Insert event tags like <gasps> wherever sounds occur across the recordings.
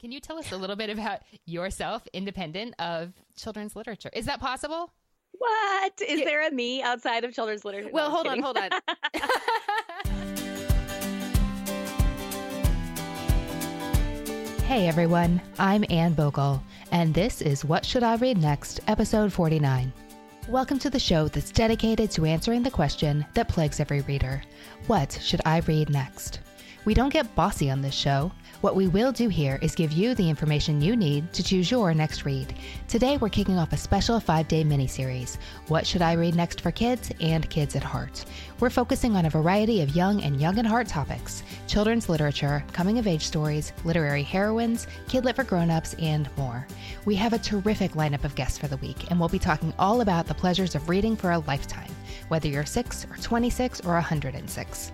Can you tell us a little bit about yourself, independent of children's literature? Is that possible? What? Is yeah. there a me outside of children's literature? Well, no, hold on, hold on. <laughs> hey everyone, I'm Anne Bogel, and this is What Should I Read Next, episode 49. Welcome to the show that's dedicated to answering the question that plagues every reader What should I read next? We don't get bossy on this show. What we will do here is give you the information you need to choose your next read. Today, we're kicking off a special five day mini series What Should I Read Next for Kids and Kids at Heart? We're focusing on a variety of young and young at heart topics children's literature, coming of age stories, literary heroines, kid lit for grown ups, and more. We have a terrific lineup of guests for the week, and we'll be talking all about the pleasures of reading for a lifetime, whether you're 6 or 26 or 106.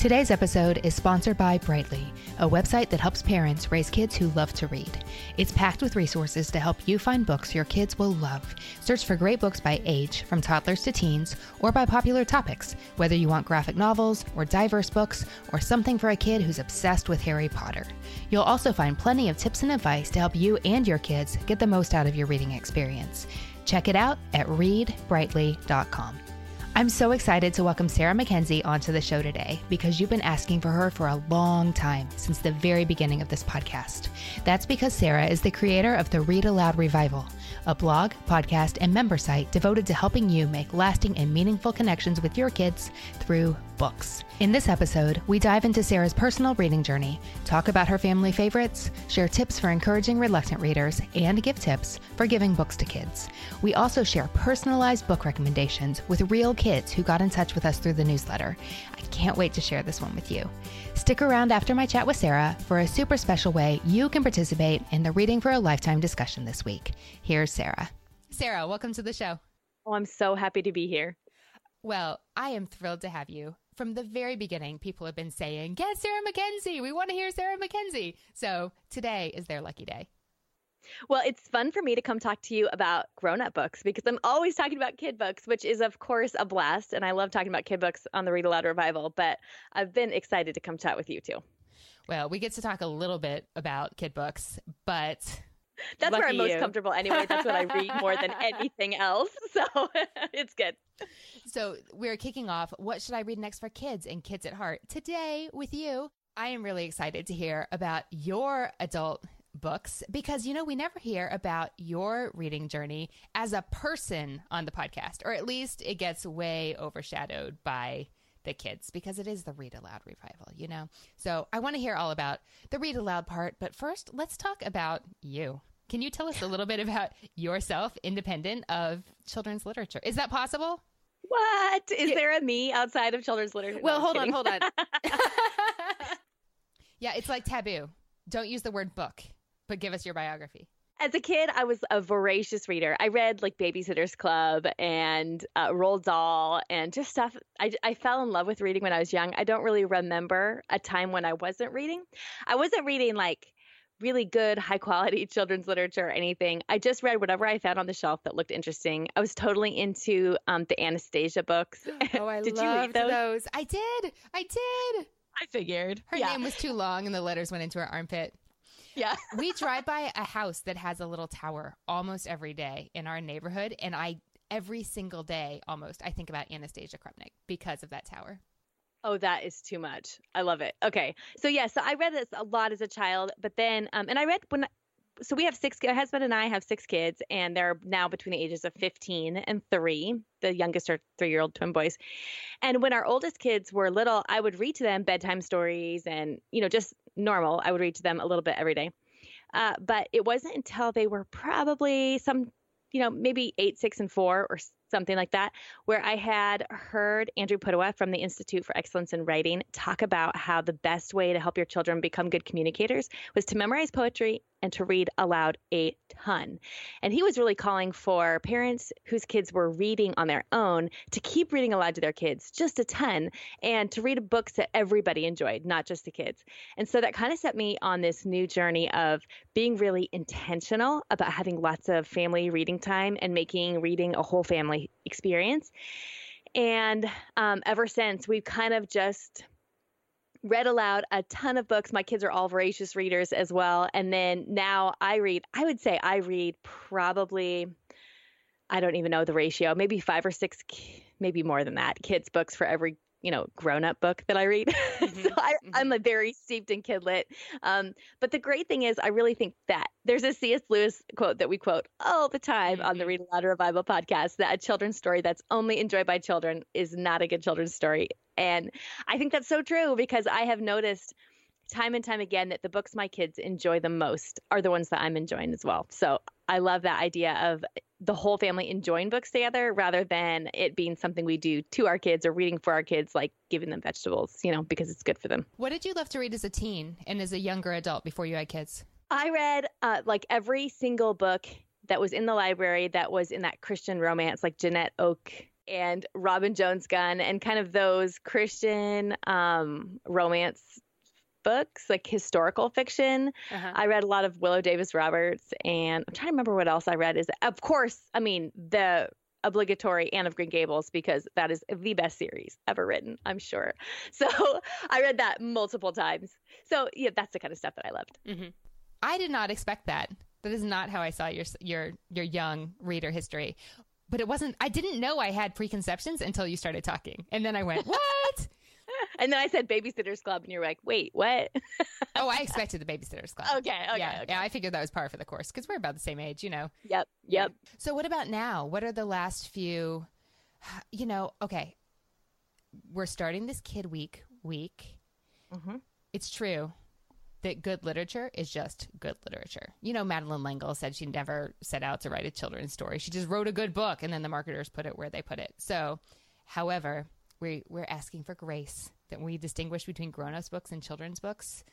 Today's episode is sponsored by Brightly, a website that helps parents raise kids who love to read. It's packed with resources to help you find books your kids will love. Search for great books by age, from toddlers to teens, or by popular topics, whether you want graphic novels or diverse books or something for a kid who's obsessed with Harry Potter. You'll also find plenty of tips and advice to help you and your kids get the most out of your reading experience. Check it out at readbrightly.com. I'm so excited to welcome Sarah Mackenzie onto the show today because you've been asking for her for a long time since the very beginning of this podcast. That's because Sarah is the creator of the Read Aloud Revival, a blog, podcast, and member site devoted to helping you make lasting and meaningful connections with your kids through books. In this episode, we dive into Sarah's personal reading journey, talk about her family favorites, share tips for encouraging reluctant readers, and give tips for giving books to kids. We also share personalized book recommendations with real kids who got in touch with us through the newsletter. I can't wait to share this one with you. Stick around after my chat with Sarah for a super special way you can participate in the Reading for a Lifetime discussion this week. Here's Sarah. Sarah, welcome to the show. Oh, I'm so happy to be here. Well, I am thrilled to have you from the very beginning, people have been saying, Get Sarah Mackenzie. We want to hear Sarah Mackenzie. So today is their lucky day. Well, it's fun for me to come talk to you about grown up books because I'm always talking about kid books, which is, of course, a blast. And I love talking about kid books on the Read Aloud Revival, but I've been excited to come chat with you too. Well, we get to talk a little bit about kid books, but that's Lucky where I'm most you. comfortable anyway. That's what I read more than <laughs> anything else. <laughs> So it's good. So we're kicking off What Should I Read Next for Kids and Kids at Heart today with you. I am really excited to hear about your adult books because you know we never hear about your reading journey as a person on the podcast or at least it gets way overshadowed by the kids because it is the read aloud revival you know so i want to hear all about the read aloud part but first let's talk about you can you tell us a little bit about yourself, independent of children's literature? Is that possible? What? Is there a me outside of children's literature? Well, no, hold on, hold on. <laughs> <laughs> yeah, it's like taboo. Don't use the word book, but give us your biography. As a kid, I was a voracious reader. I read like Babysitter's Club and uh, Roald Dahl and just stuff. I, I fell in love with reading when I was young. I don't really remember a time when I wasn't reading. I wasn't reading like really good, high quality <laughs> children's literature or anything. I just read whatever I found on the shelf that looked interesting. I was totally into um, the Anastasia books. <gasps> Oh, I <laughs> did loved those? those? I did. I did. I figured. Her yeah. name was too long and the letters went into her armpit. Yeah. <laughs> we drive by a house that has a little tower almost every day in our neighborhood. And I, every single day almost, I think about Anastasia Krupnik because of that tower. Oh, that is too much. I love it. Okay. So yeah, so I read this a lot as a child, but then um and I read when so we have six my husband and I have six kids and they're now between the ages of 15 and 3. The youngest are 3-year-old twin boys. And when our oldest kids were little, I would read to them bedtime stories and you know, just normal. I would read to them a little bit every day. Uh, but it wasn't until they were probably some you know, maybe 8, 6 and 4 or something like that, where I had heard Andrew Pudewa from the Institute for Excellence in Writing talk about how the best way to help your children become good communicators was to memorize poetry and to read aloud a ton. And he was really calling for parents whose kids were reading on their own to keep reading aloud to their kids just a ton and to read books that everybody enjoyed, not just the kids. And so that kind of set me on this new journey of being really intentional about having lots of family reading time and making reading a whole family experience. And um, ever since, we've kind of just read aloud a ton of books. My kids are all voracious readers as well. And then now I read, I would say I read probably, I don't even know the ratio, maybe five or six, maybe more than that, kids' books for every you know grown up book that I read. <laughs> Mm-hmm. so I, am mm-hmm. a very steeped in kidlit. Um, but the great thing is, I really think that there's a C.S. Lewis quote that we quote all the time mm-hmm. on the mm-hmm. Read Aloud Revival podcast that a children's story that's only enjoyed by children is not a good children's story. And I think that's so true because I have noticed time and time again that the books my kids enjoy the most are the ones that I'm enjoying as well. So I love that idea of the whole family enjoying books together rather than it being something we do to our kids or reading for our kids, like giving them vegetables, you know, because it's good for them. What did you love to read as a teen and as a younger adult before you had kids? I read uh, like every single book that was in the library that was in that Christian romance, like Janette Oke and Robin Jones Gunn, and kind of those Christian um, romance books, like historical fiction. Uh-huh. I read a lot of Willo Davis Roberts, and I'm trying to remember what else I read. Is of course, I mean the obligatory Anne of Green Gables because that is the best series ever written, I'm sure. <laughs> So I read that multiple times. So yeah, that's the kind of stuff that I loved. Mm-hmm. I did not expect that. That is not how I saw your your your young reader history. But it wasn't. I didn't know I had preconceptions until you started talking, and then I went, <laughs> "What?" <laughs> and then I said Babysitters Club, and you're like, wait, what? <laughs> oh, I expected the Babysitters Club. Okay, okay, yeah, okay. yeah. I figured that was par for the course because we're about the same age, you know. Yep, yep. So, what about now? What are the last few? <sighs> You know, okay, we're starting this Kid Week week. Mm-hmm. It's true that good literature is just good literature. You know, Madeleine L'Engle said she never set out to write a children's story. She just wrote a good book, and then the marketers put it where they put it. So, however, we we're asking for grace that we distinguish between grown-ups books and children's books.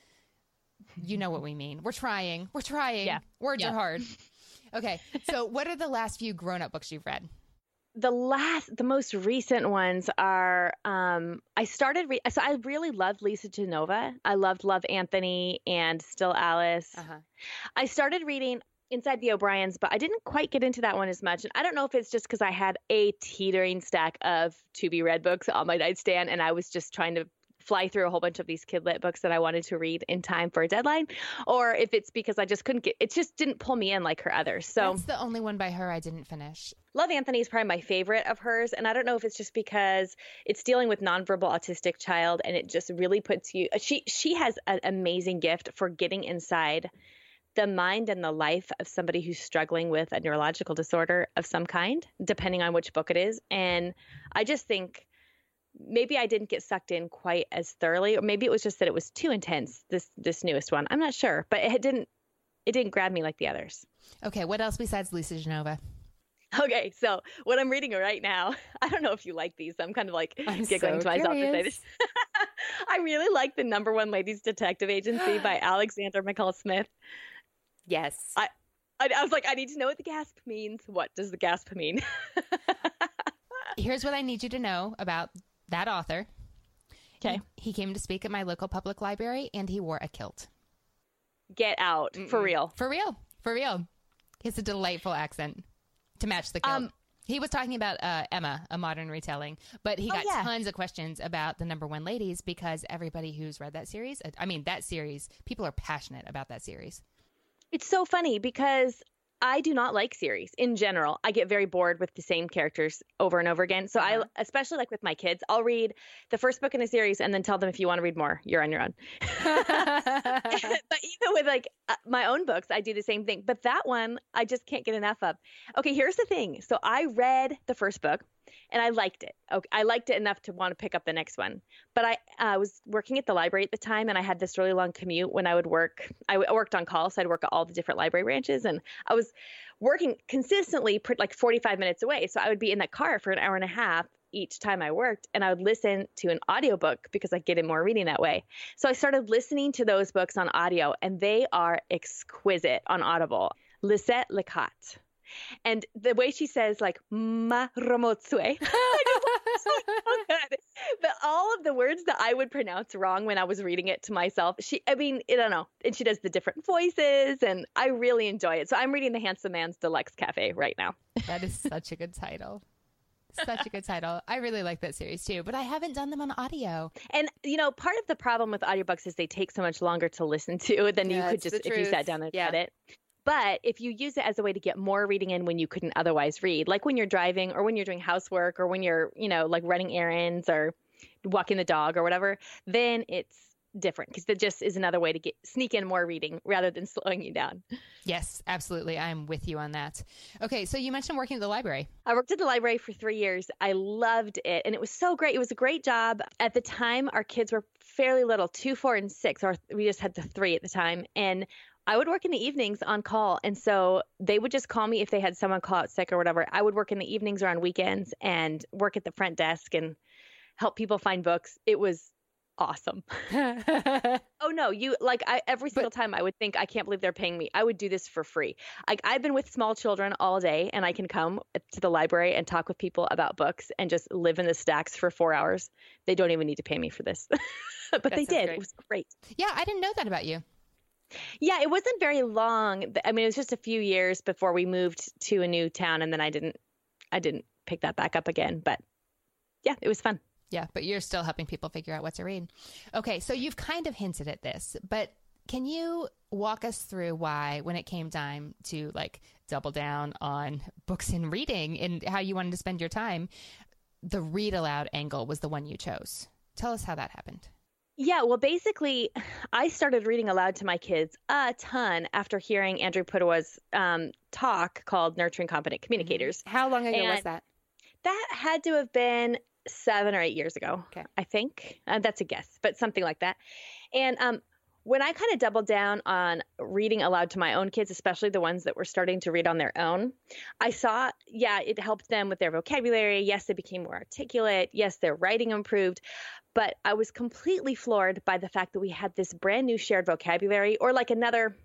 You know what we mean. We're trying. We're trying. Yeah. Words yeah. are hard. Okay. So, what are the last few grown-up books you've read? the last the most recent ones are um i started re- so i really loved lisa genova i loved love anthony and still alice uh-huh. i started reading Inside the O'Briens, but I didn't quite get into that one as much. And I don't know if it's just because I had a teetering stack of to be read books on my nightstand and I was just trying to fly through a whole bunch of these kidlit books that I wanted to read in time for a deadline, or if it's because I just couldn't get it just didn't pull me in like her others. So that's the only one by her I didn't finish. Love Anthony is probably my favorite of hers, and I don't know if it's just because it's dealing with nonverbal autistic child, and it just really puts you. She she has an amazing gift for getting inside the mind and the life of somebody who's struggling with a neurological disorder of some kind, depending on which book it is. And I just think maybe I didn't get sucked in quite as thoroughly, or maybe it was just that it was too intense. This this newest one, I'm not sure, but it didn't it didn't grab me like the others. Okay, what else besides Lisa Genova? Okay, so what I'm reading right now, <laughs> I don't know if you like these. I'm kind of like I'm giggling so to myself to say this. <laughs> I really like the number one ladies detective agency by <gasps> Alexander McCall Smith. Yes. I, I, I was like, I need to know what the gasp means. What does the gasp mean? <laughs> Here's what I need you to know about that author. Okay. He, he came to speak at my local public library and he wore a kilt. Get out. Mm-mm. For real. For real. For real. He has a delightful accent to match the kilt. Um, he was talking about uh, Emma, a modern retelling, but he oh, got oh, yeah. tons of questions about the number one ladies because everybody who's read that series, I mean, that series, people are passionate about that series. It's so funny because I do not like series in general. I get very bored with the same characters over and over again. So uh-huh. I, especially like with my kids, I'll read the first book in a series and then tell them if you want to read more, you're on your own. <laughs> <laughs> but even with like uh, my own books, I do the same thing. But that one, I just can't get enough of. Okay, here's the thing. So I read the first book and I liked it. Okay, I liked it enough to want to pick up the next one. But I uh, was working at the library at the time, and I had this really long commute when I would work. I worked on call, so I'd work at all the different library branches, and I was working consistently, like 45 minutes away. So I would be in that car for an hour and a half each time I worked, and I would listen to an audiobook because I get in more reading that way. So I started listening to those books on audio, and they are exquisite on Audible. Lisette Lecat and the way she says like Mma Ramotswe. <laughs> But all of the words that I would pronounce wrong when I was reading it to myself, she I mean, I don't know. And she does the different voices and I really enjoy it. So I'm reading The Handsome Man's Deluxe Cafe right now. that is such a good title. Such a good title. I really like that series too, but I haven't done them on audio. And you know, part of the problem with audiobooks is they take so much longer to listen to than Yeah, you could just if you sat down and Yeah. read it. But if you use it as a way to get more reading in when you couldn't otherwise read, like when you're driving or when you're doing housework or when you're, you know, like running errands or walking the dog or whatever, then it's different because it just is another way to get sneak in more reading rather than <laughs> slowing you down. Yes, absolutely. I'm with you on that. Okay, so you mentioned working at the library. I worked at the library for three years. I loved it, and it was so great. It was a great job. At the time, our kids were fairly little two, four, and six, or we just had the three at the time. And I would work in the evenings on call. And so they would just call me if they had someone call out sick or whatever. I would work in the evenings or on weekends and work at the front desk and help people find books. It was awesome. <laughs> <laughs> Oh no, you like I every single time I would think I can't believe they're paying me. I would do this for free. Like I've been with small children all day and I can come to the library and talk with people about books and just live in the stacks for 4 hours. They don't even need to pay me for this. <laughs> but they did. great. It was great. yeah, I didn't know that about you. Yeah, it wasn't very long. I mean, it was just a few years before we moved to a new town and then I didn't I didn't pick that back up again, but yeah, it was fun. Yeah, but you're still helping people figure out what to read. Okay, so you've kind of hinted at this, but can you walk us through why, when it came time to like double down on books and reading and how you wanted to spend your time, the read aloud angle was the one you chose? Tell us how that happened. Yeah, well, basically, <sighs> I started reading aloud to my kids a ton after hearing Andrew Pudewa's um, talk called Nurturing Competent Communicators. How long ago was that? That had to have been seven or eight years ago, Okay. I think. Uh, that's a guess, but something like that. And um, when I kind of doubled down on reading aloud to my own kids, especially the ones that were starting to read on their own, I saw, yeah, it helped them with their vocabulary. Yes, they became more articulate. Yes, their writing improved. But I was completely floored by the fact that we had this brand new shared vocabulary or like another,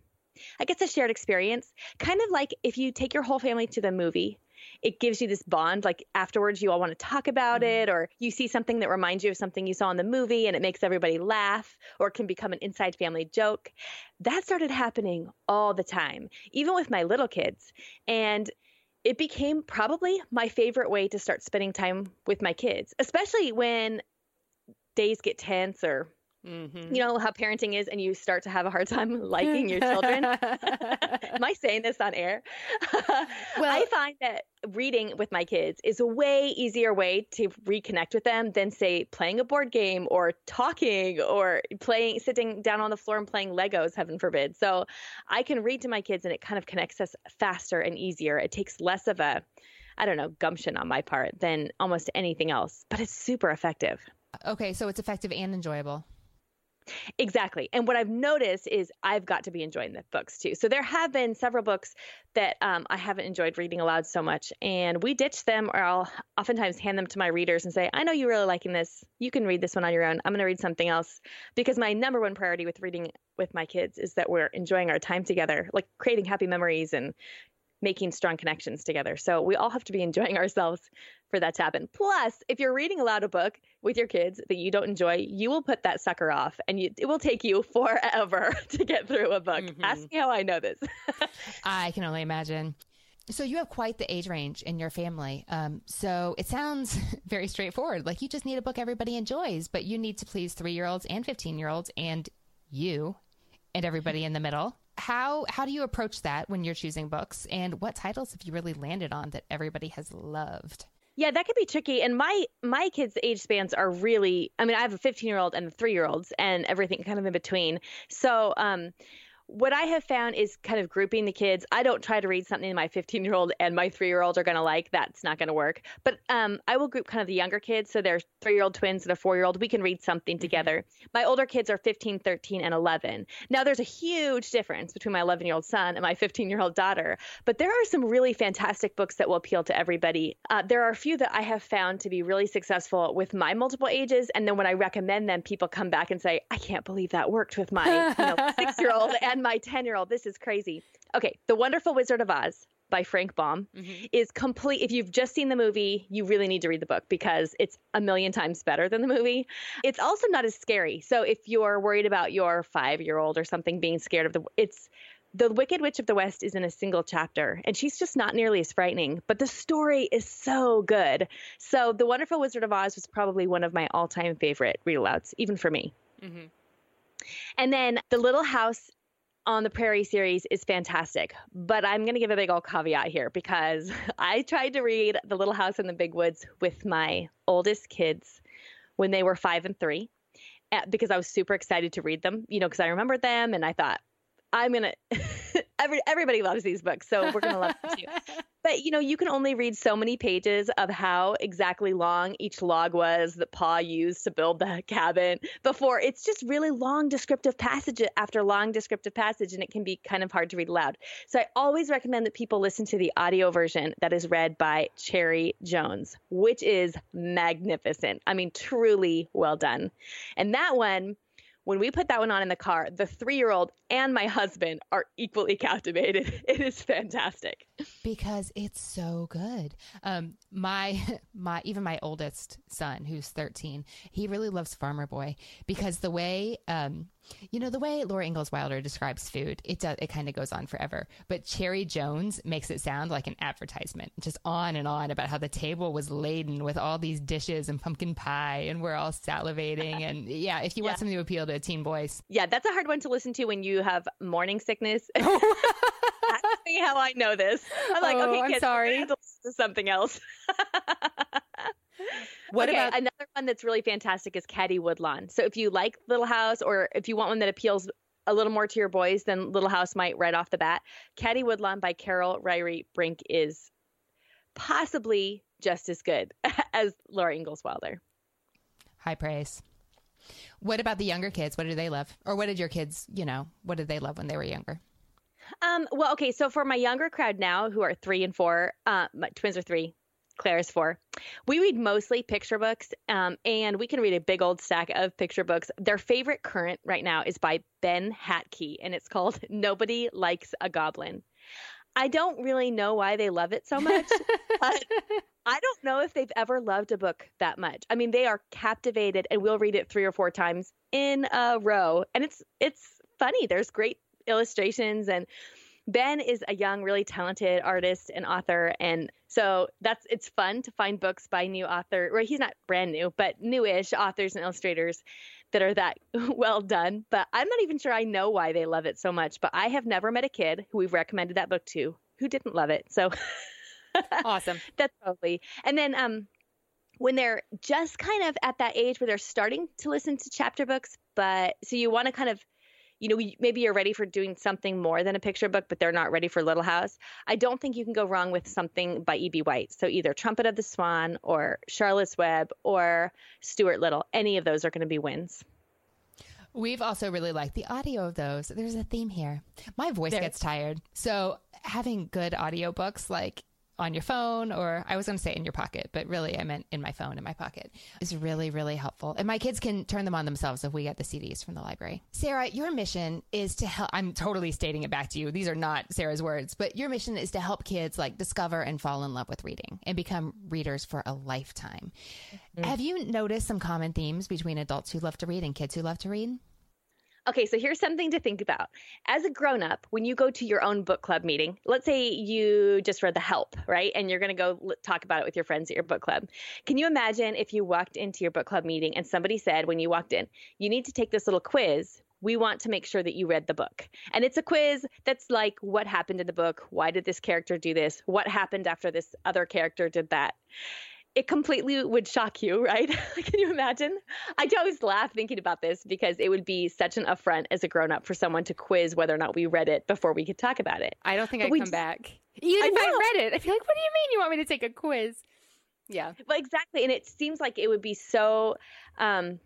I guess, a shared experience. Kind of like if you take your whole family to the movie it gives you this bond like afterwards you all want to talk about Mhm. it or you see something that reminds you of something you saw in the movie and it makes everybody laugh or it can become an inside family joke that started happening all the time even with my little kids and it became probably my favorite way to start spending time with my kids especially when days get tense or Mm-hmm. you know how parenting is and you start to have a hard time <laughs> liking your children <laughs> Am I saying this on air? <laughs> well, I find that reading with my kids is a way easier way to reconnect with them than say playing a board game or talking or playing sitting down on the floor and playing Legos, heaven forbid. So I can read to my kids and it kind of connects us faster and easier. It takes less of a I don't know, gumption on my part than almost anything else, but it's super effective. Okay, so it's effective and enjoyable. Exactly. And what I've noticed is I've got to be enjoying the books too. So there have been several books that um, I haven't enjoyed reading aloud so much. And we ditch them, or I'll oftentimes hand them to my readers and say, I know you're really liking this. You can read this one on your own. I'm going to read something else. Because my number one priority with reading with my kids is that we're enjoying our time together, like creating happy memories and making strong connections together. So we all have to be enjoying <laughs> ourselves for that to happen. Plus, if you're reading aloud a book with your kids that you don't enjoy, you will put that sucker off and you, it will take you <laughs> forever <laughs> to get through a book. Mhm. Ask me how I know this. I can only imagine. So you have quite the age range in your family. Um, so it sounds very straightforward. Like you just need a book everybody enjoys, but you need to please three year olds and 15 year olds and you and everybody in the middle. How, how do you approach that when you're choosing books and what titles have you really landed on that everybody has loved? Yeah, that could be tricky. And my my kids' age spans are really. I mean, I have a 15 year old and three year olds, and everything kind of in between. So, um, what I have found is kind of grouping the kids. I don't try to read something my 15 year old and my three year old are going to like. That's not going to work. But um, I will group kind of the younger kids. So there's three year old twins and a four year old. We can read something together. My older kids are 15, 13, and 11. Now, there's a huge difference between my 11 year old son and my 15 year old daughter. But there are some really fantastic books that will appeal to everybody. Uh, there are a few that I have found to be really successful with my multiple ages. And then when I recommend them, people come back and say, I can't believe that worked with my you know, <laughs> six year old and my 10 year old. This is crazy. Okay, The Wonderful Wizard of Oz by Frank Baum Mhm. is complete. If you've just seen the movie, you really need to read the book because it's a million times better than the movie. It's also not as scary. So if you're worried about your five year old or something being scared of the, it's the Wicked Witch of the West is in a single chapter, and she's just not nearly as frightening, but the story is so good. So, The Wonderful Wizard of Oz was probably one of my all time favorite read alouds, even for me. Mm-hmm. And then The Little House on the Prairie series is fantastic, but I'm going to give a big old caveat here because <laughs> I tried to read The Little House in the Big Woods with my oldest kids when they were five and three eh, because I was super excited to read them, you know, because I remembered them and I thought, I'm gonna. <laughs> every everybody loves these books, so we're gonna love them too. <laughs> But you know, you can only read so many pages of how exactly long each log was that Pa used to build the <laughs> cabin before it's just really long descriptive passage after long descriptive passage, and it can be kind of hard to read aloud. So I always recommend that people listen to the audio version that is read by Cherry Jones, which is magnificent. I mean, truly well done. And that one when we put that one on in the car, the three year old and my husband are equally captivated. <laughs> It is fantastic because it's so good. Um, my <laughs> my even my oldest son, who's thirteen, he really loves Farmer Boy because the way um, you know, the way Laura Ingalls Wilder describes food, it does, it kind of goes on forever. But Cherry Jones makes it sound like an advertisement, just on and on about how the table was laden with all these dishes and pumpkin pie, and we're all salivating. And <laughs> yeah, if you yeah. want something to appeal to a teen boys, yeah, that's a hard one to listen to when you have morning sickness. <laughs> Me how I know this. I'm like, oh, okay, kids, I'm sorry. To something else. <laughs> What okay, about another one that's really fantastic is Caddie Woodlawn. So if you like Little House or if you want one that appeals a little more to your boys than Little House might right off the bat, Caddie Woodlawn by Carol Ryrie Brink is possibly just as good <laughs> as Laura Ingalls Wilder. High praise. What about the younger kids? What do they love? Or what did your kids, you know, what did they love when they were younger? Um, well, okay, so for my younger crowd now who are three and four, uh, my twins are three, Claire's four. We read mostly picture books, um, and we can read a big old stack of picture books. Their favorite current right now is by Ben Hatke, and it's called <laughs> Nobody Likes a Goblin. I don't really know why they love it so much, <laughs> but I don't know if they've ever loved a book that much. I mean, they are captivated, and we'll read it three or four times in a row, and it's it's funny. There's great illustrations and Ben is a young, really talented artist and author, and so that's it's fun to find books by new author. Well, he's not brand new, but newish authors and illustrators that are that <laughs> well done. But I'm not even sure I know why they love it so much. But I have never met a kid who we've recommended that book to who didn't love it. So <laughs> awesome. that's probably. And then um, when they're just kind of at that age where they're starting to listen to chapter books, but so you want to kind of you know, maybe you're ready for doing something more than a picture book, but they're not ready for Little House. I don't think you can go wrong with something by E.B. White. So either Trumpet of the Swan or Charlotte's Web or Stuart Little. Any of those are going to be wins. We've also really liked the audio of those. There's a theme here. My voice gets tired. So having good audiobooks like on your phone or I was going to say in your pocket, but really I meant in my phone in my pocket is really, really helpful. And my kids can turn them on themselves if we get the CDs from the library. Sarah, your mission is to help. I'm totally stating it back to you. These are not Sarah's words, but your mission is to help kids like discover and fall in love with reading and become readers for a lifetime. Mm-hmm. Have you noticed some common themes between adults who love to read and kids who love to read? Okay, so here's something to think about. As a grown up, when you go to your own book club meeting, let's say you just read The Help, right? And you're going to go talk about it with your friends at your book club. Can you imagine if you walked into your book club meeting and somebody said, when you walked in, you need to take this little quiz we want to make sure that you read the book. And it's a quiz that's like, what happened in the book? Why did this character do this? What happened after this other character did that? It completely would shock you, right? <laughs> Can you imagine? I always laugh thinking about this because it would be such an affront as a grown up for someone to quiz whether or not we read it before we could talk about it. I don't think but I'd come just, back. <laughs> Even I if I read it, I'd be like, what do you mean you want me to take a quiz? Yeah. Well, exactly. And it seems like it would be so, um,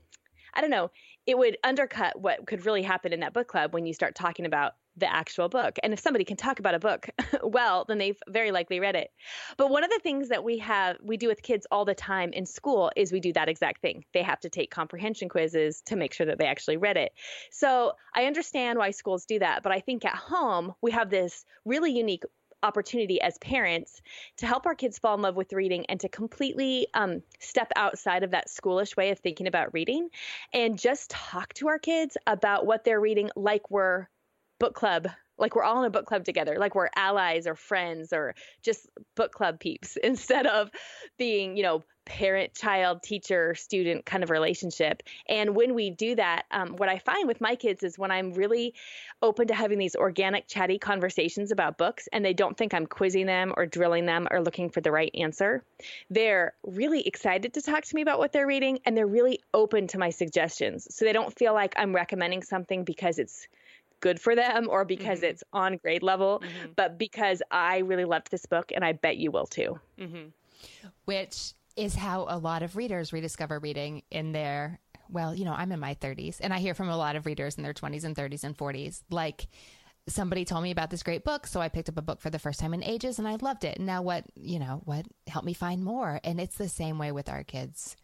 I don't know, it would undercut what could really happen in that book club when you start talking about the actual book. And if somebody can talk about a book <laughs> well, then they've very likely read it. But one of the things that we have we do with kids all the time in school is we do that exact thing. They have to take comprehension quizzes to make sure that they actually read it. So, I understand why schools do that, but I think at home we have this really unique opportunity as parents to help our kids fall in love with reading and to completely um, step outside of that schoolish way of thinking about reading and just talk to our kids about what they're reading like we're book club. Like we're all in a book club together. Like we're allies or friends or just book club peeps <laughs> instead of being you know parent child teacher student kind of relationship. And when we do that um, what i find with my kids is when i'm really open to having these organic chatty conversations about books and they don't think i'm quizzing them or drilling them or looking for the right answer they're really excited to talk to me about what they're reading and they're really open to my suggestions. So they don't feel like i'm recommending something because it's good for them or because mm-hmm. it's on grade level, mm-hmm. but because I really loved this book and I bet you will too. Mm-hmm. Which is how a lot of readers rediscover reading in their, well, you know, I'm in my 30s and I hear from a lot of readers in their 20s and 30s and 40s. Like, somebody told me about this great book so i picked up a book for the first time in ages and i loved it and now what you know what helped me find more and it's the same way with our kids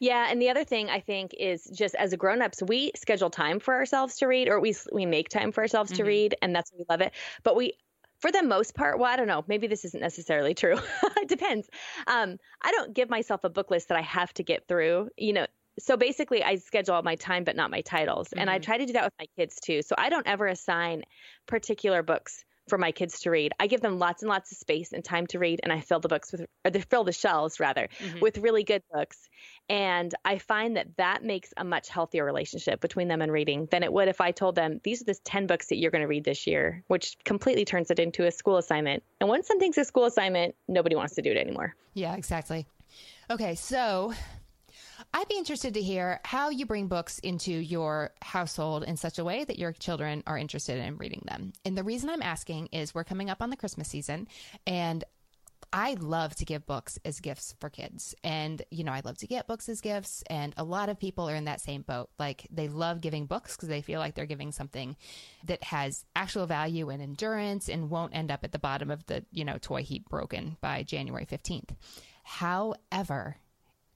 yeah, and the other thing I think is just as grown-ups, we schedule time for ourselves to read, or we we make time for ourselves mm-hmm. to read, and that's we love it. But we, for the most part, well, I don't know, maybe this isn't necessarily true. <laughs> it depends. Um, I don't give myself a book list that I have to get through. You know, so basically, I schedule all my time, but not my titles, mm-hmm. and I mm-hmm. try to do that with my kids too. So I don't ever assign particular books for my kids to read. I give them lots and lots of space and time to read, and I fill the books with, or they fill the shelves rather, mm-hmm. with really good books. And I find that that makes a much healthier relationship between them and reading than it would if I told them these are the 10 books that you're going to read this year, which completely turns it into a school assignment. And once something's a school assignment, nobody wants to do it anymore. Yeah, exactly. Okay, so I'd be interested to hear how you bring books into your household in such a way that your children are interested in reading them. And the reason I'm asking is we're coming up on the Christmas season and I love to give books as gifts for kids. And, you know, I love to get books as gifts. And a lot of people are in that same boat. Like they love giving books because they feel like they're giving something that has actual value and endurance and won't end up at the bottom of the, you know, toy heap broken by January 15th. However,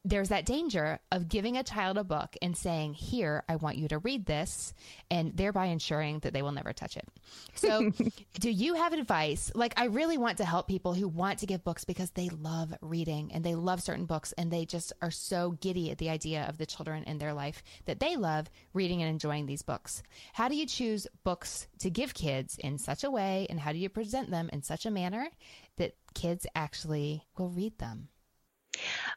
there's that danger of giving a child a book and saying, Here, I want you to read this, and thereby ensuring that they will never touch it. So, <laughs> do you have advice? Like, I really want to help people who want to give books because they love reading and they love certain books and they just are so giddy at the idea of the children in their life that they love reading and enjoying these books. How do you choose books to give kids in such a way, and how do you present them in such a manner that kids actually will read them?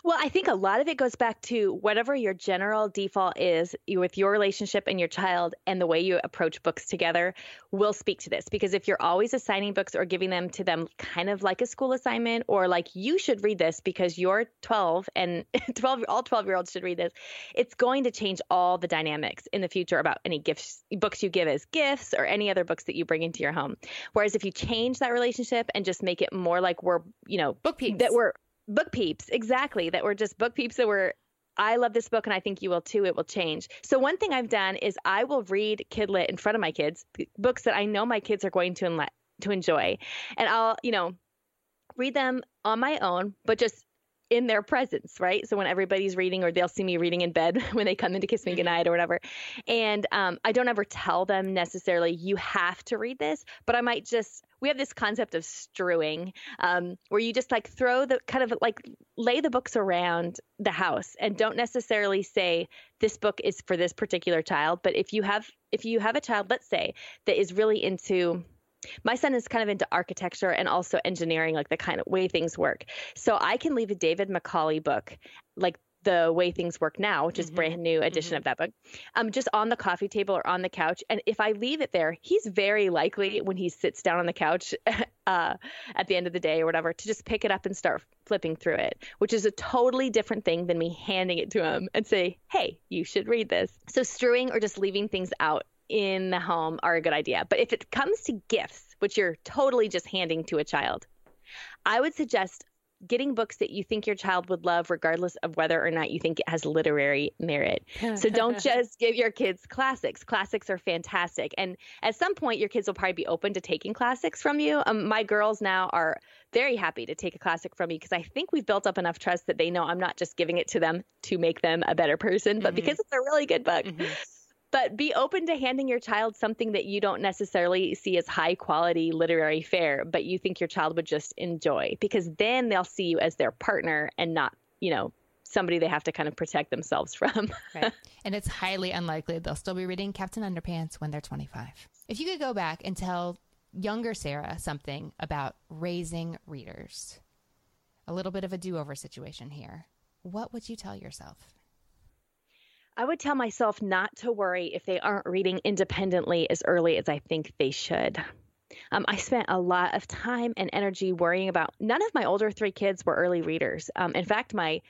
Well, I think a lot of it goes back to whatever your general default is with your relationship and your child and the way you approach books together will speak to this. Because if you're always assigning books or giving them to them kind of like a school assignment or like you should read this because you're 12 and <laughs> 12 all 12 year olds should read this, it's going to change all the dynamics in the future about any gifts books you give as gifts or any other books that you bring into your home. Whereas if you change that relationship and just make it more like we're, you know, book peeps. that we're book peeps exactly that were just book peeps that were I love this book and I think you will too. It will change. So, one thing I've done is I will read Kidlit in front of my kids, books that I know my kids are going to, enle- to enjoy. And I'll, you know, read them on my own, but just in their presence, right? So when everybody's reading, or they'll see me reading in bed <laughs> when they come in to kiss me goodnight or whatever. And um, I don't ever tell them necessarily, you have to read this, but I might just, we have this concept of strewing, um, where you just like throw the kind of like lay the books around the house and don't necessarily say this book is for this particular child. But if you have, if you have a child, let's say, that is really into, my son is kind of into architecture and also engineering, like the kind of way things work. So I can leave a David Macaulay book, like the way things work now, which is mm-hmm. brand new edition mm-hmm. of that book, um, just on the coffee table or on the couch. And if I leave it there, he's very likely when he sits down on the couch <laughs> uh, at the end of the day or whatever to just pick it up and start flipping through it, which is a totally different thing than me handing it to him and say, "Hey, you should read this." So strewing or just leaving things out in the home are a good idea. But if it comes to gifts, which you're totally just handing to a child, I would suggest getting books that you think your child would love, regardless of whether or not you think it has literary merit. so don't <laughs> just give your kids classics. Classics are fantastic. And at some point, your kids will probably be open to taking classics from you. Um, my girls now are very happy to take a classic from me because I think we've built up enough trust that they know I'm not just giving it to them to make them a better person, but mm-hmm. because it's a really good book. Mm-hmm but be open to handing your child something that you don't necessarily see as high quality literary fare, but you think your child would just enjoy because then they'll see you as their partner and not, you know, somebody they have to kind of protect themselves <laughs> from. right. And it's highly unlikely they'll still be reading Captain Underpants when they're 25. If you could go back and tell younger Sarah something about raising readers, a little bit of a do over situation here, what would you tell yourself? I would tell myself not to worry if they aren't reading independently as early as I think they should. Um, I spent a lot of time and energy worrying about. None of my older three kids were early readers. Um, in fact, my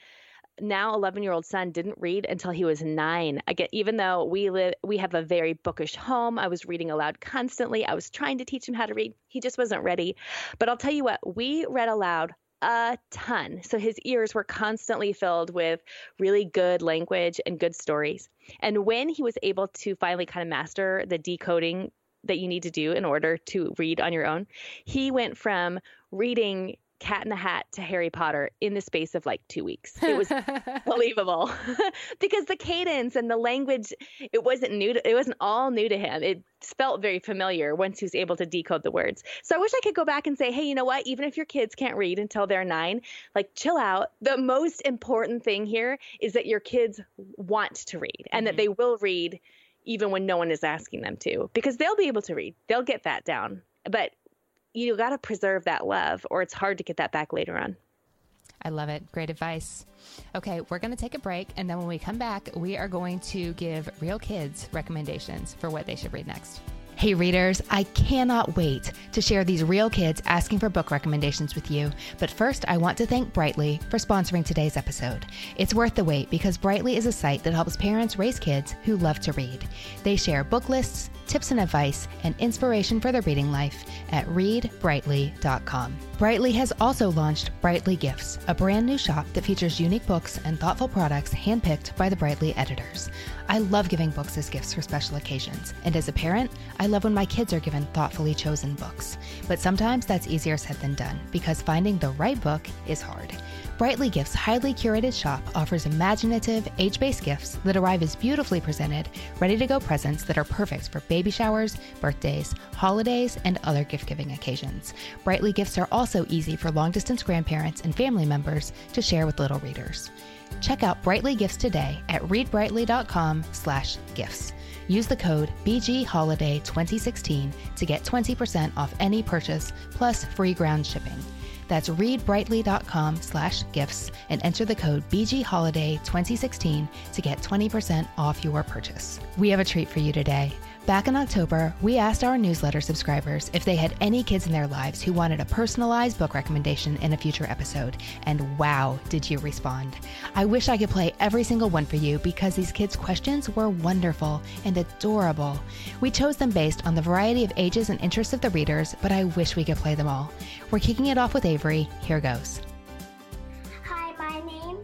now 11 year old son didn't read until he was nine. I get, even though we live, we have a very bookish home. I was reading aloud constantly. I was trying to teach him how to read. He just wasn't ready. But I'll tell you what, we read aloud a ton. So his ears were constantly filled with really good language and good stories. And when he was able to finally kind of master the decoding that you need to do in order to read on your own. He went from reading Cat in the Hat to Harry Potter in the space of like two weeks. It was <laughs> believable <laughs> because the cadence and the language, it wasn't new. To, it wasn't all new to him. It felt very familiar once he was able to decode the words. So I wish I could go back and say, hey, you know what? Even if your kids can't read until they're nine, like chill out. The most important thing here is that your kids want to read and mm-hmm. that they will read even when no one is asking them to, because they'll be able to read. They'll get that down. But you got to preserve that love, or it's hard to get that back later on. I love it. Great advice. Okay, we're going to take a break. And then when we come back, we are going to give real kids recommendations for what they should read next. Hey, readers, I cannot wait to share these real kids asking for book recommendations with you. But first, I want to thank Brightly for sponsoring today's episode. It's worth the wait because Brightly is a site that helps parents raise kids who love to read. They share book lists, tips and advice, and inspiration for their reading life at readbrightly.com. Brightly has also launched Brightly Gifts, a brand new shop that features unique books and thoughtful products handpicked by the Brightly editors. I love giving books as gifts for special occasions, and as a parent, I love when my kids are given thoughtfully chosen books. But sometimes that's easier said than done because finding the right book is hard. Brightly Gifts' highly curated shop offers imaginative, age based gifts that arrive as beautifully presented, ready to go presents that are perfect for baby showers, birthdays, holidays, and other gift giving occasions. Brightly Gifts are also easy for long distance grandparents and family members to share with little readers. Check out Brightly Gifts today at readbrightly.com slash gifts. Use the code BGHoliday2016 to get 20% off any purchase plus free ground shipping. That's readbrightly.com slash gifts and enter the code BGHoliday2016 to get 20% off your purchase. We have a treat for you today. Back in October, we asked our newsletter subscribers if they had any kids in their lives who wanted a personalized book recommendation in a future episode. And wow, did you respond! I wish I could play every single one for you because these kids' questions were wonderful and adorable. We chose them based on the variety of ages and interests of the readers, but I wish we could play them all. We're kicking it off with Avery. Here goes. Hi, my name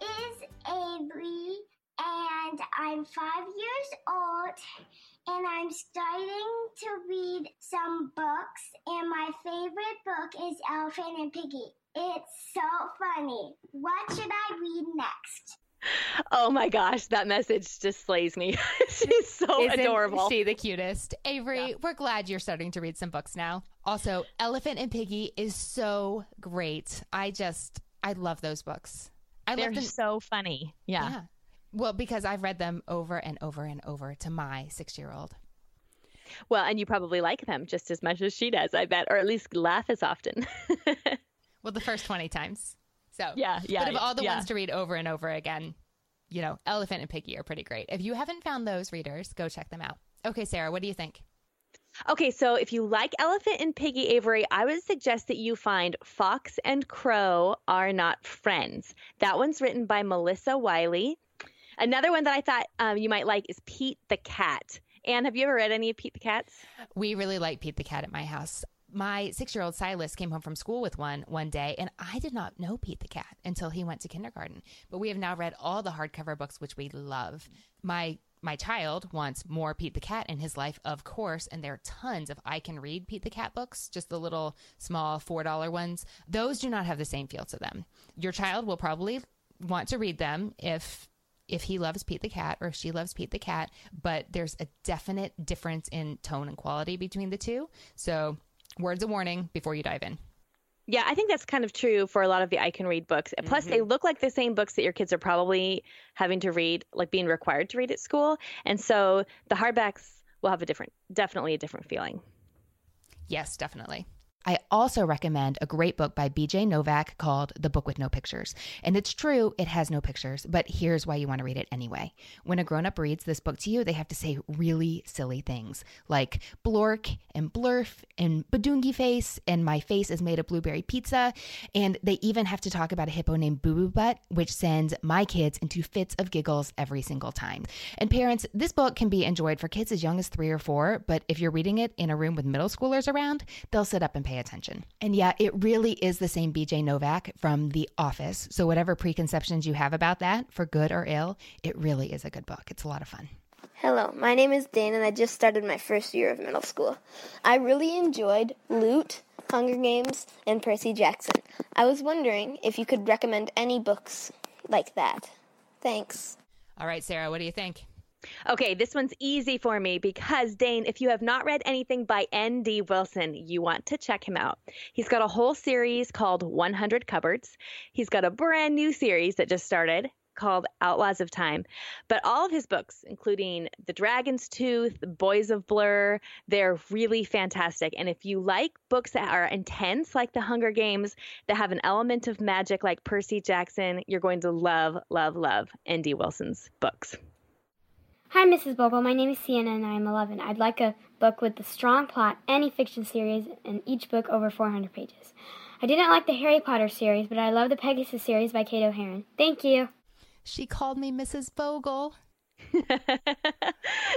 is Avery, and I'm five years old and I'm starting to read some books, and my favorite book is Elephant and Piggie. It's so funny. What should I read next? Oh my gosh, that message just slays me. <laughs> She's so Isn't adorable. She the cutest. Avery, yeah. we're glad you're starting to read some books now. Also, Elephant and Piggie is so great. I just I love those books. I They're love them. so funny. Yeah. yeah. Well, because I've read them over and over and over to my six year old. Well, and you probably like them just as much as she does, I bet, or at least laugh as often. <laughs> well, the first 20 times. So, yeah, yeah. But of all the yeah. ones to read over and over again, you know, Elephant and Piggie are pretty great. If you haven't found those readers, go check them out. Okay, Sarah, what do you think? Okay, so if you like Elephant and Piggie Avery, I would suggest that you find Fox and Crow Are Not Friends. That one's written by Melissa Wiley. Another one that I thought um, you might like is Pete the Cat. Anne, have you ever read any of Pete the Cats? We really like Pete the Cat at my house. My six year old Silas came home from school with one one day, and I did not know Pete the Cat until he went to kindergarten. But we have now read all the hardcover books, which we love. My my child wants more Pete the Cat in his life, of course, and there are tons of I can read Pete the Cat books, just the little small $4 ones. Those do not have the same feel to them. Your child will probably want to read them if if he loves Pete the cat or if she loves Pete the cat, but there's a definite difference in tone and quality between the two. So, words of warning before you dive in. Yeah, I think that's kind of true for a lot of the I Can Read books. Plus, they mm-hmm. look like the same books that your kids are probably having to read, like being required to read at school. And so the hardbacks will have a different, definitely a different feeling. Yes, definitely. I also recommend a great book by BJ Novak called The Book with No Pictures. And it's true, it has no pictures, but here's why you want to read it anyway. When a grown up reads this book to you, they have to say really silly things like blork and blurf and badungi face and my face is made of blueberry pizza. And they even have to talk about a hippo named Boo Boo Butt, which sends my kids into fits of giggles every single time. And parents, this book can be enjoyed for kids as young as three or four, but if you're reading it in a room with middle schoolers around, they'll sit up and pay attention. And yeah, it really is the same BJ Novak from The Office. So, whatever preconceptions you have about that, for good or ill, it really is a good book. It's a lot of fun. Hello, my name is Dane, and I just started my first year of middle school. I really enjoyed Loot, Hunger Games, and Percy Jackson. I was wondering if you could recommend any books like that. Thanks. All right, Sarah, what do you think? Okay, this one's easy for me because, Dane, if you have not read anything by N.D. Wilson, you want to check him out. He's got a whole series called 100 Cupboards. He's got a brand new series that just started called Outlaws of Time. But all of his books, including The Dragon's Tooth, Boys of Blur, they're really fantastic. And if you like books that are intense, like The Hunger Games, that have an element of magic, like Percy Jackson, you're going to love, love, love N.D. Wilson's books. Hi, Mrs. Bogel. My name is Sienna and I am 11. I'd like a book with a strong plot, any fiction series, and each book over 400 pages. I didn't like the Harry Potter series, but I love the Pegasus series by Kate O'Hearn. Thank you. She called me Mrs. Bogel. <laughs>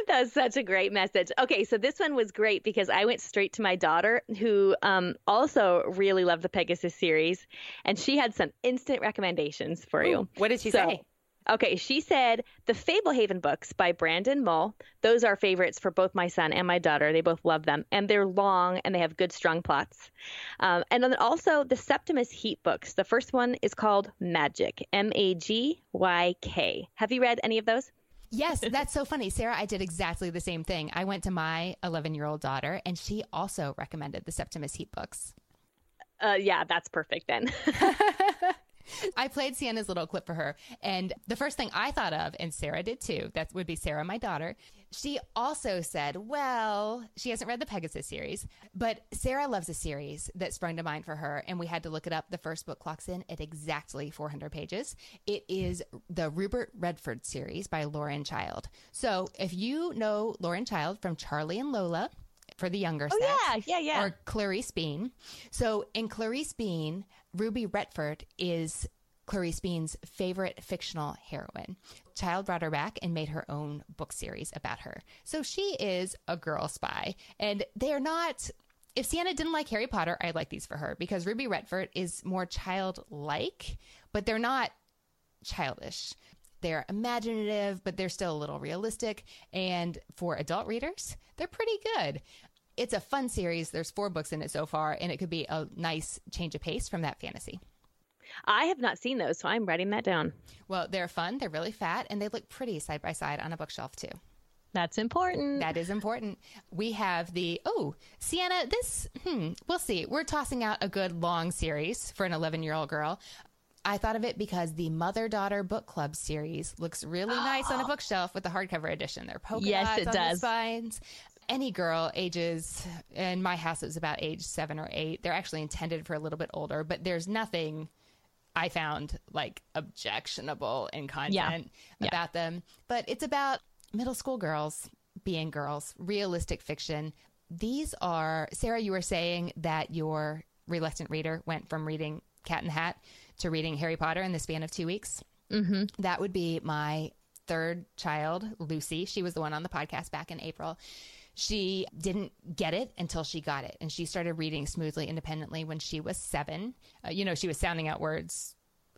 That's such a great message. Okay, so this one was great because I went straight to my daughter, who um, also really loved the Pegasus series, and she had some instant recommendations for you. What did she So- say? Okay, she said the Fablehaven books by Brandon Mull. Those are favorites for both my son and my daughter. They both love them, and they're long and they have good, strong plots. Um, and then also the Septimus Heap books. The first one is called Magic, M A G Y K. Have you read any of those? Yes, that's so funny. Sarah, I did exactly the same thing. I went to my 11 year old daughter, and she also recommended the Septimus Heap books. Uh, yeah, that's perfect then. <laughs> <laughs> I played Sienna's little clip for her. And the first thing I thought of, and Sarah did too, that would be Sarah, my daughter. She also said, well, she hasn't read the Pegasus series, but Sarah loves a series that sprung to mind for her. And we had to look it up. The first book clocks in at exactly 400 pages. It is the Ruby Redfort series by Lauren Child. So if you know Lauren Child from Charlie and Lola, for the younger Oh, set, yeah, yeah, yeah. or Clarice Bean. So in Clarice Bean, Ruby Redfort is Clarice Bean's favorite fictional heroine. Child brought her back and made her own book series about her. So she is a girl spy, and they're not. If Sienna didn't like Harry Potter, I'd like these for her because Ruby Redfort is more childlike, but they're not childish. They're imaginative, but they're still a little realistic. And for adult readers, they're pretty good. It's a fun series. There's four books in it so far, and it could be a nice change of pace from that fantasy. I have not seen those, so I'm writing that down. Well, they're fun, they're really fat, and they look pretty side by side on a bookshelf, too. That's important. That is important. We have the, oh, Sienna, this, hmm, we'll see. We're tossing out a good long series for an 11 year old girl. I thought of it because the Mother Daughter Book Club series looks really nice on a <gasps> bookshelf with the hardcover edition. They're polka Yes, dots it on the does. spines. Any girl ages, in my house, it was about age seven or eight. They're actually intended for a little bit older, but there's nothing I found like objectionable in content Yeah. about them. But it's about middle school girls being girls, realistic fiction. These are, Sarah, you were saying that your reluctant reader went from reading Cat in the Hat to reading Harry Potter in the span of two weeks. Mm-hmm. That would be my third child, Lucy. She was the one on the podcast back in April. She didn't get it until she got it. And she started reading smoothly, independently when she was seven. Uh, you know, she was sounding out words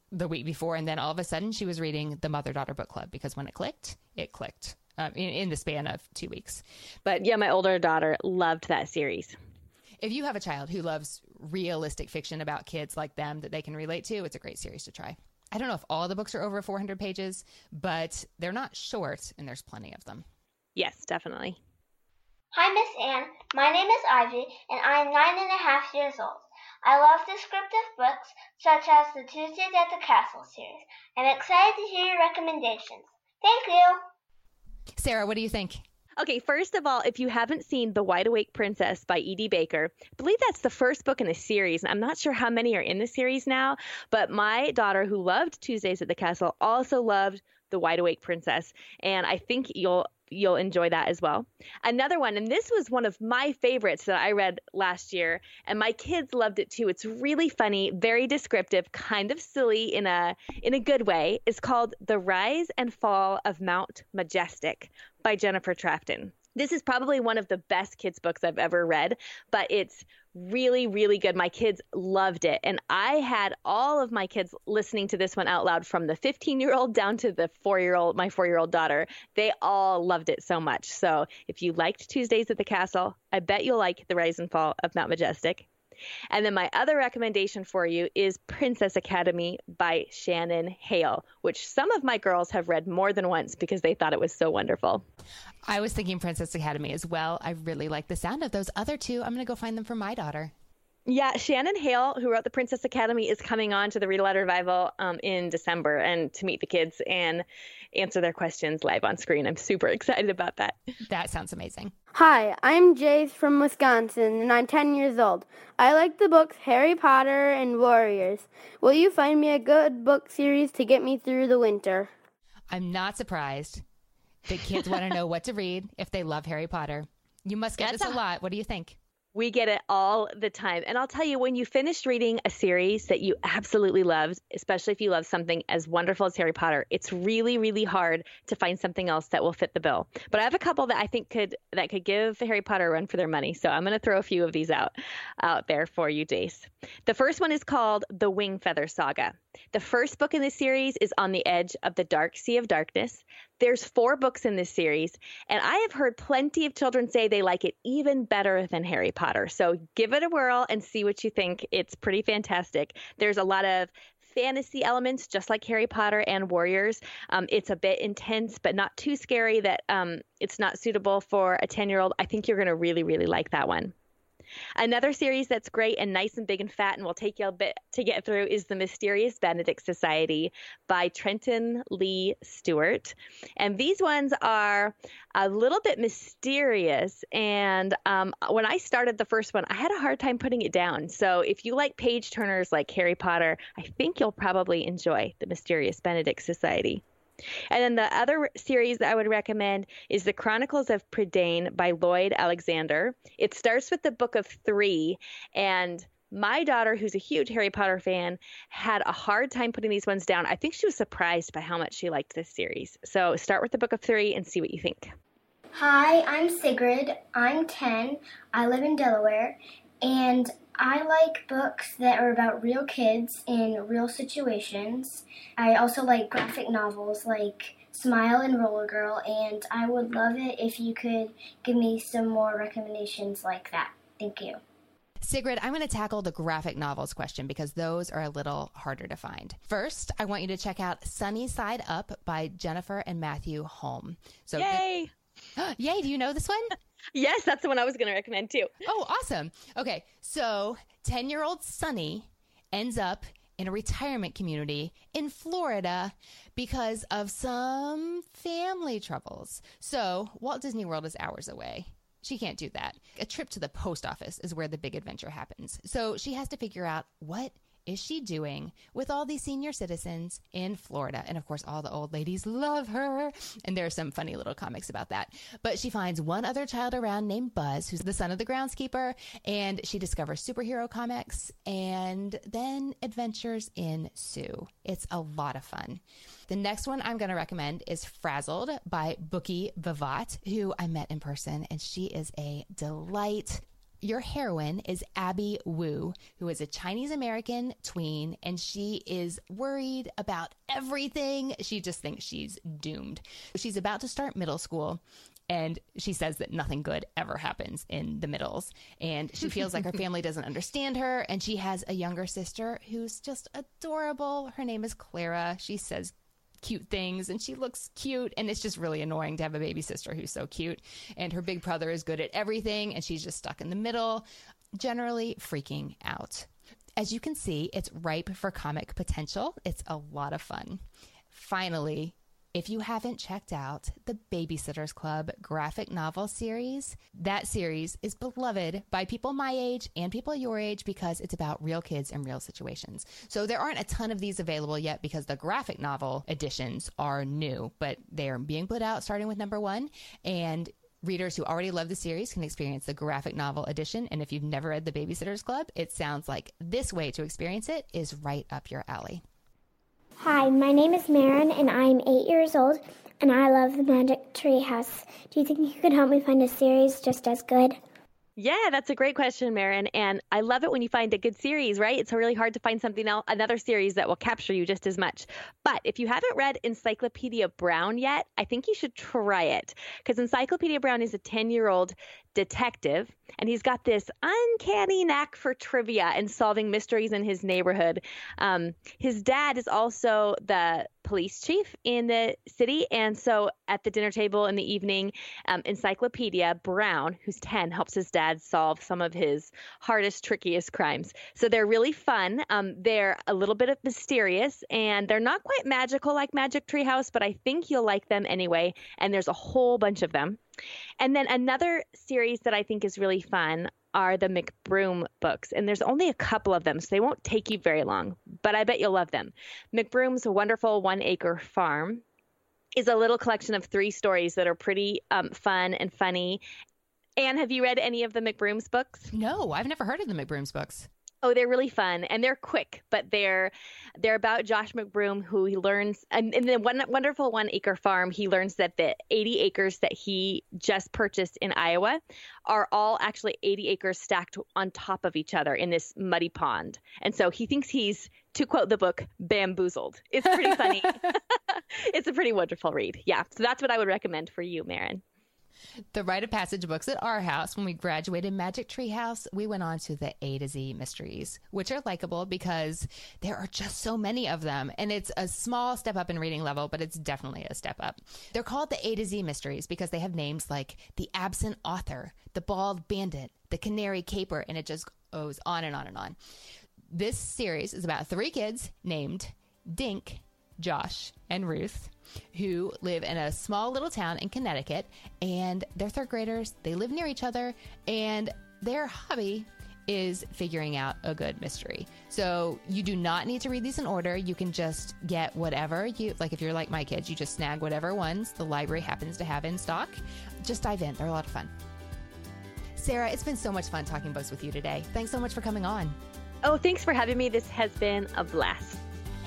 the week before. And then all of a sudden, she was reading the Mother Daughter Book Club because when it clicked, it clicked um, in, in the span of two weeks. But yeah, my older daughter loved that series. If you have a child who loves realistic fiction about kids like them that they can relate to, it's a great series to try. I don't know if all the books are over 400 pages, but they're not short and there's plenty of them. Yes, definitely. Hi, Miss Anne. My name is Ivy, and I am nine and a half years old. I love descriptive books such as the Tuesdays at the Castle series. I'm excited to hear your recommendations. Thank you. Sarah, what do you think? Okay, first of all, if you haven't seen The Wide Awake Princess by E.D. Baker, I believe that's the first book in the series. I'm not sure how many are in the series now, but my daughter, who loved Tuesdays at the Castle, also loved The Wide Awake Princess. And I think you'll you'll enjoy that as well. Another one, and this was one of my favorites that I read last year, and my kids loved it too. It's really funny, very descriptive, kind of silly in a in a good way. It's called The Rise and Fall of Mount Majestic by Jennifer Trafton. This is probably one of the best kids books I've ever read, but it's really, really good. My kids loved it. And I had all of my kids listening to this one out loud from the 15 year old down to the four year old, my four year old daughter. They all loved it so much. So if you liked Tuesdays at the Castle, I bet you'll like The Rise and Fall of Mount Majestic. And then my other recommendation for you is Princess Academy by Shannon Hale, which some of my girls have read more than once because they thought it was so wonderful. I was thinking Princess Academy as well. I really like the sound of those other two. I'm going to go find them for my daughter. Yeah, Shannon Hale, who wrote The Princess Academy, is coming on to the Read Aloud Revival um, in December and to meet the kids and answer their questions live on screen. I'm super excited about that. That sounds amazing. Hi, I'm Jace from Wisconsin, and I'm 10 years old. I like the books Harry Potter and Warriors. Will you find me a good book series to get me through the winter? I'm not surprised. The kids want to know what to read if they love Harry Potter. You must get That's this a a- lot. What do you think? We get it all the time. And I'll tell you, when you finish reading a series that you absolutely loved, especially if you love something as wonderful as Harry Potter, it's really, really hard to find something else that will fit the bill. But I have a couple that I think could that could give Harry Potter a run for their money. So I'm going to throw a few of these out out there for you, Jace. The first one is called The Wing Feather Saga. The first book in the series is On the Edge of the Dark Sea of Darkness. There's four books in this series, and I have heard plenty of children say they like it even better than Harry Potter. So give it a whirl and see what you think. It's pretty fantastic. There's a lot of fantasy elements, just like Harry Potter and Warriors. Um, it's a bit intense, but not too scary that um, it's not suitable for a 10 year old. I think you're going to really, really like that one. Another series that's great and nice and big and fat and will take you a bit to get through is The Mysterious Benedict Society by Trenton Lee Stewart. And these ones are a little bit mysterious. And um, when I started the first one, I had a hard time putting it down. So if you like page turners like Harry Potter, I think you'll probably enjoy The Mysterious Benedict Society. And then the other series that I would recommend is The Chronicles of Prydain by Lloyd Alexander. It starts with the book of three, and my daughter, who's a huge Harry Potter fan, had a hard time putting these ones down. I think she was surprised by how much she liked this series. So start with the book of three and see what you think. Hi, I'm Sigrid. I'm 10. I live in Delaware. And I like books that are about real kids in real situations. I also like graphic novels like Smile and Roller Girl. And I would love it if you could give me some more recommendations like that. Thank you. Sigrid, I'm going to tackle the graphic novels question because those are a little harder to find. First, I want you to check out Sunny Side Up by Jennifer and Matthew Holm. So, Yay! <gasps> yay! Do you know this one? <laughs> Yes, that's the one I was going to recommend too. Oh, awesome. Okay, so 10 year old Sunny ends up in a retirement community in Florida because of some family troubles. So, Walt Disney World is hours away. She can't do that. A trip to the post office is where the big adventure happens. So, she has to figure out what is she doing with all these senior citizens in Florida? And of course, all the old ladies love her. And there are some funny little comics about that. But she finds one other child around named Buzz, who's the son of the groundskeeper. And she discovers superhero comics. And then adventures ensue. It's a lot of fun. The next one I'm going to recommend is Frazzled by Booki Vivat, who I met in person. And she is a delight. Your heroine is Abby Wu, who is a Chinese American tween, and she is worried about everything. She just thinks she's doomed. She's about to start middle school, and she says that nothing good ever happens in the middles. And she feels like her <laughs> family doesn't understand her, and she has a younger sister who's just adorable. Her name is Clara. She says cute things and she looks cute and it's just really annoying to have a baby sister who's so cute and her big brother is good at everything and she's just stuck in the middle generally freaking out As you can see, it's ripe for comic potential. It's a lot of fun. Finally, if you haven't checked out the Babysitters Club graphic novel series, that series is beloved by people my age and people your age because it's about real kids and real situations. So there aren't a ton of these available yet because the graphic novel editions are new, but they are being put out starting with number one. And Readers who already love the series can experience the graphic novel edition. And if you've never read The Babysitters Club, it sounds like this way to experience it is right up your alley. Hi, my name is Marin, and I'm eight years old, and I love the Magic Tree House. Do you think you could help me find a series just as good? Yeah, that's a great question, Marin. And I love it when you find a good series, right? It's really hard to find something else, another series that will capture you just as much. But if you haven't read Encyclopedia Brown yet, I think you should try it because Encyclopedia Brown is a 10 year old detective, and he's got this uncanny knack for trivia and solving mysteries in his neighborhood. Um, his dad is also the police chief in the city, and so at the dinner table in the evening, um, Encyclopedia Brown, who's 10, helps his dad solve some of his hardest, trickiest crimes. So they're really fun. Um, they're a little bit of mysterious, and they're not quite magical like Magic Tree House, but I think you'll like them anyway. And there's a whole bunch of them. And then another series that I think is really fun are the McBroom books. And there's only a couple of them, so they won't take you very long, but I bet you'll love them. McBroom's Wonderful One Acre Farm is a little collection of three stories that are pretty um, fun and funny. Anne, have you read any of the McBroom's books? No, I've never heard of the McBroom's books. Oh, they're really fun and they're quick, but they're they're about Josh McBroom who he learns and in the one wonderful one acre farm, he learns that the 80 acres that he just purchased in Iowa are all actually 80 acres stacked on top of each other in this muddy pond. And so he thinks he's to quote the book bamboozled. It's pretty funny. <laughs> <laughs> it's a pretty wonderful read. Yeah. So that's what I would recommend for you, Marin the rite of passage books at our house when we graduated Magic Tree House, we went on to the A to Z mysteries, which are likable because there are just so many of them. And it's a small step up in reading level, but it's definitely a step up. They're called the A to Z mysteries because they have names like the absent author, the bald bandit, the canary caper, and it just goes on and on and on. This series is about three kids named Dink, Josh, and Ruth who live in a small little town in Connecticut, and they're third graders. They live near each other, and their hobby is figuring out a good mystery. So you do not need to read these in order. You can just get whatever you like. If you're like my kids, you just snag whatever ones the library happens to have in stock. Just dive in, they're a lot of fun. Sarah, it's been so much fun talking books with you today. Thanks so much for coming on. Oh, thanks for having me. This has been a blast.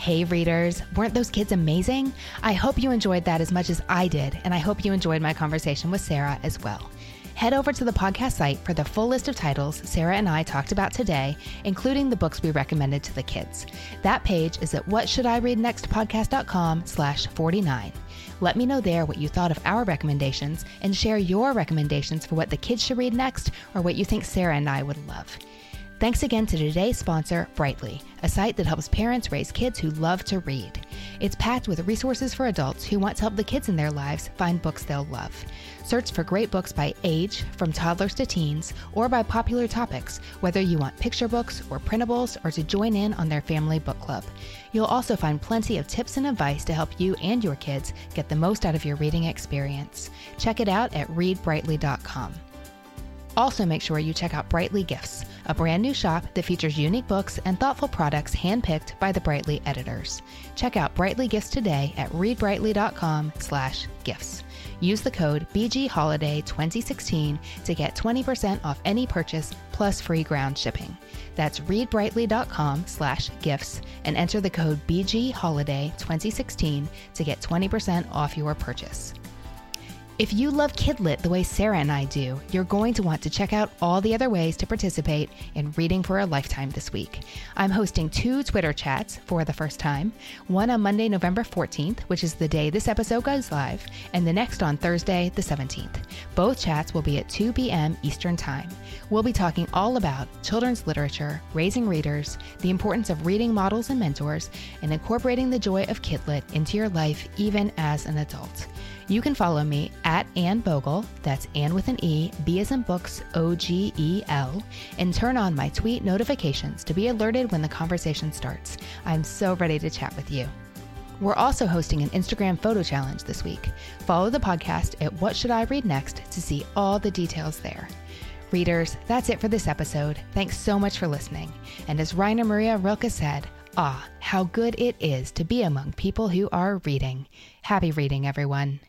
Hey, readers, weren't those kids amazing? I hope you enjoyed that as much as I did, and I hope you enjoyed my conversation with Sarah as well. Head over to the podcast site for the full list of titles Sarah and I talked about today, including the books we recommended to the kids. That page is at whatshouldireadnextpodcast.com slash 49. Let me know there what you thought of our recommendations and share your recommendations for what the kids should read next or what you think Sarah and I would love. Thanks again to today's sponsor, Brightly, a site that helps parents raise kids who love to read. It's packed with resources for adults who want to help the kids in their lives find books they'll love. Search for great books by age, from toddlers to teens, or by popular topics, whether you want picture books or printables or to join in on their family book club. You'll also find plenty of tips and advice to help you and your kids get the most out of your reading experience. Check it out at readbrightly.com. Also, make sure you check out Brightly Gifts, a brand new shop that features unique books and thoughtful products handpicked by the Brightly editors. Check out Brightly Gifts today at readbrightly.com/gifts. Use the code BGHoliday2016 to get 20% off any purchase plus free ground shipping. That's readbrightly.com/gifts and enter the code BGHoliday2016 to get 20% off your purchase. If you love Kidlit the way Sarah and I do, you're going to want to check out all the other ways to participate in Reading for a Lifetime this week. I'm hosting two Twitter chats for the first time one on Monday, November 14th, which is the day this episode goes live, and the next on Thursday, the 17th. Both chats will be at 2 p.m. Eastern Time. We'll be talking all about children's literature, raising readers, the importance of reading models and mentors, and incorporating the joy of Kidlit into your life even as an adult. You can follow me at Anne Bogel, that's Anne with an E, B as in books, O G E L, and turn on my tweet notifications to be alerted when the conversation starts. I'm so ready to chat with you. We're also hosting an Instagram photo challenge this week. Follow the podcast at What Should I Read Next to see all the details there. Readers, that's it for this episode. Thanks so much for listening. And as Rainer Maria Rilke said, ah, how good it is to be among people who are reading. Happy reading, everyone.